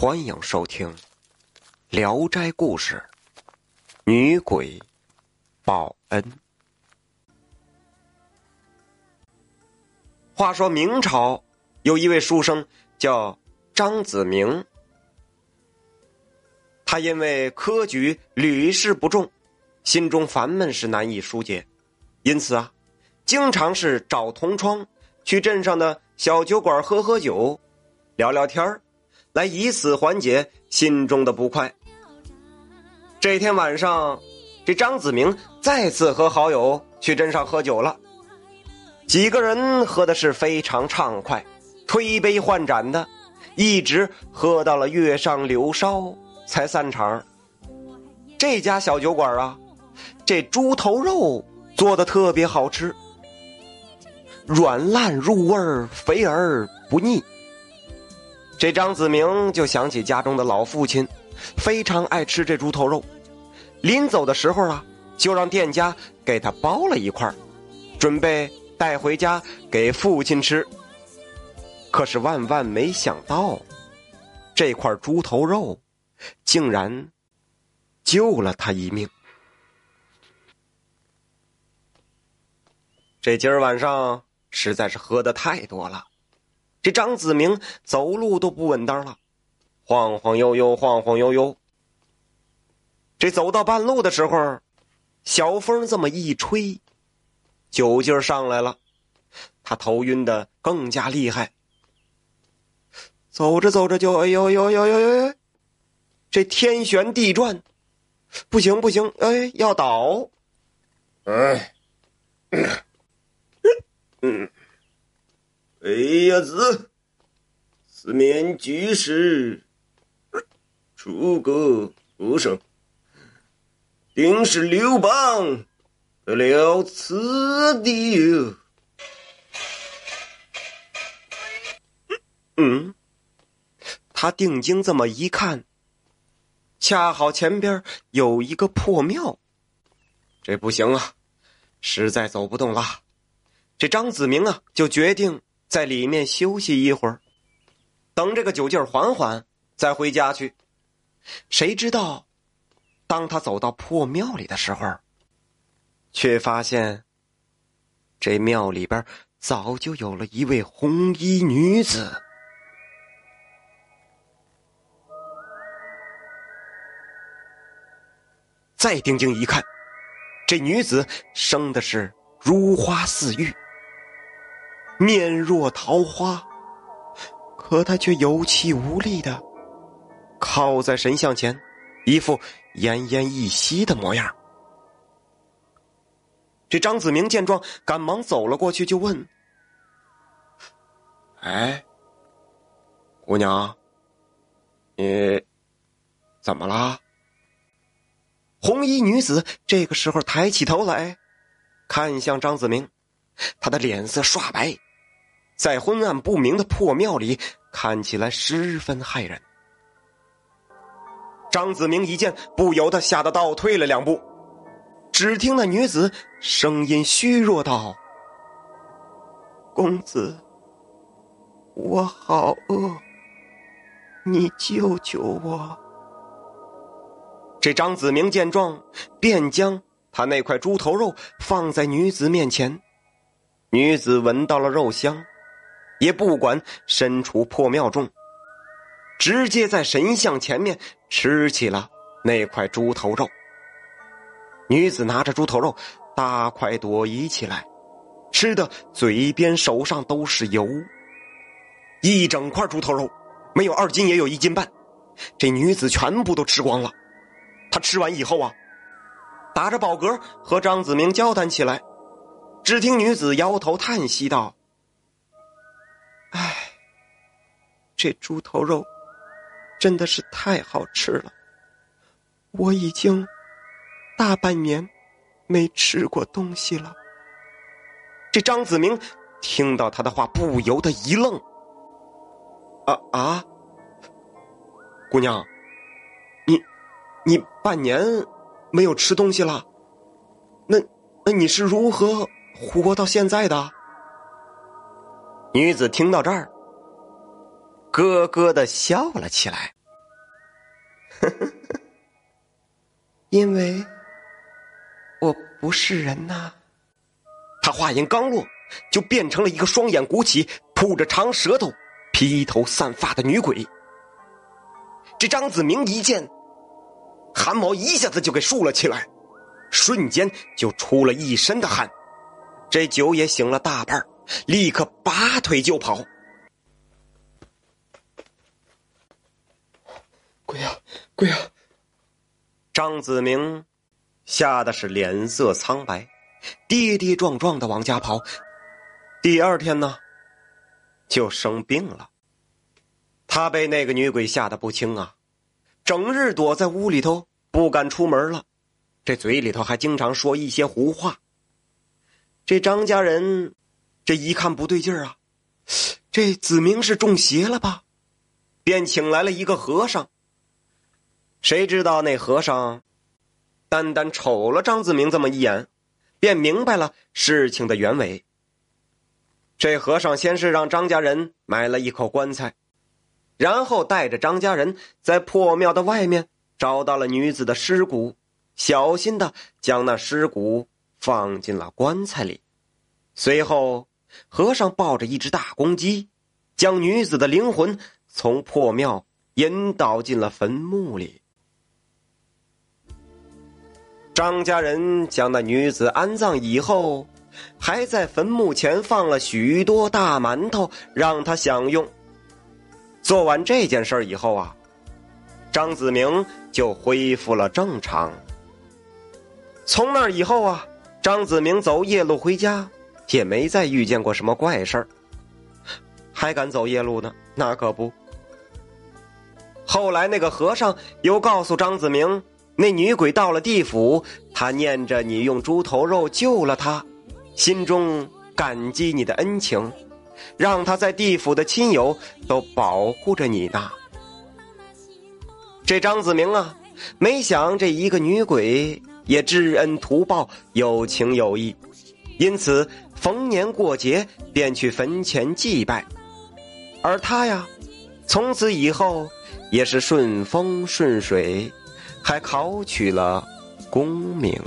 欢迎收听《聊斋故事》，女鬼报恩。话说明朝有一位书生叫张子明，他因为科举屡试不中，心中烦闷是难以疏解，因此啊，经常是找同窗去镇上的小酒馆喝喝酒，聊聊天儿。来以此缓解心中的不快。这天晚上，这张子明再次和好友去镇上喝酒了。几个人喝的是非常畅快，推杯换盏的，一直喝到了月上柳梢才散场。这家小酒馆啊，这猪头肉做的特别好吃，软烂入味儿，肥而不腻。这张子明就想起家中的老父亲，非常爱吃这猪头肉。临走的时候啊，就让店家给他包了一块准备带回家给父亲吃。可是万万没想到，这块猪头肉竟然救了他一命。这今儿晚上实在是喝的太多了。这张子明走路都不稳当了，晃晃悠悠，晃晃悠悠。这走到半路的时候，小风这么一吹，酒劲儿上来了，他头晕的更加厉害。走着走着就哎呦呦呦呦呦，这天旋地转，不行不行，哎，要倒，哎，嗯。哎呀子，四面举世，出个书生，定是刘邦得了此地。嗯，他定睛这么一看，恰好前边有一个破庙，这不行啊，实在走不动了。这张子明啊，就决定。在里面休息一会儿，等这个酒劲儿缓缓，再回家去。谁知道，当他走到破庙里的时候，却发现这庙里边早就有了一位红衣女子。再定睛一看，这女子生的是如花似玉。面若桃花，可他却有气无力的靠在神像前，一副奄奄一息的模样。这张子明见状，赶忙走了过去，就问：“哎，姑娘，你怎么了？”红衣女子这个时候抬起头来，看向张子明，她的脸色刷白。在昏暗不明的破庙里，看起来十分骇人。张子明一见，不由得吓得倒退了两步。只听那女子声音虚弱道：“公子，我好饿，你救救我。”这张子明见状，便将他那块猪头肉放在女子面前。女子闻到了肉香。也不管身处破庙中，直接在神像前面吃起了那块猪头肉。女子拿着猪头肉，大快朵颐起来，吃的嘴边手上都是油。一整块猪头肉，没有二斤也有一斤半，这女子全部都吃光了。她吃完以后啊，打着饱嗝和张子明交谈起来。只听女子摇头叹息道。这猪头肉真的是太好吃了，我已经大半年没吃过东西了。这张子明听到他的话，不由得一愣：“啊啊，姑娘，你你半年没有吃东西了？那那你是如何活到现在的？”女子听到这儿，咯咯的笑了起来，呵呵呵，因为我不是人呐！他话音刚落，就变成了一个双眼鼓起、吐着长舌头、披头散发的女鬼。这张子明一见，汗毛一下子就给竖了起来，瞬间就出了一身的汗。这酒也醒了大半，立刻拔腿就跑。对呀！张子明吓得是脸色苍白，跌跌撞撞的往家跑。第二天呢，就生病了。他被那个女鬼吓得不轻啊，整日躲在屋里头，不敢出门了。这嘴里头还经常说一些胡话。这张家人这一看不对劲儿啊，这子明是中邪了吧？便请来了一个和尚。谁知道那和尚单单瞅了张子明这么一眼，便明白了事情的原委。这和尚先是让张家人买了一口棺材，然后带着张家人在破庙的外面找到了女子的尸骨，小心的将那尸骨放进了棺材里。随后，和尚抱着一只大公鸡，将女子的灵魂从破庙引导进了坟墓里。张家人将那女子安葬以后，还在坟墓前放了许多大馒头，让她享用。做完这件事以后啊，张子明就恢复了正常。从那以后啊，张子明走夜路回家，也没再遇见过什么怪事儿。还敢走夜路呢？那可不。后来那个和尚又告诉张子明。那女鬼到了地府，她念着你用猪头肉救了她，心中感激你的恩情，让她在地府的亲友都保护着你呢。这张子明啊，没想这一个女鬼也知恩图报，有情有义，因此逢年过节便去坟前祭拜，而他呀，从此以后也是顺风顺水。还考取了功名。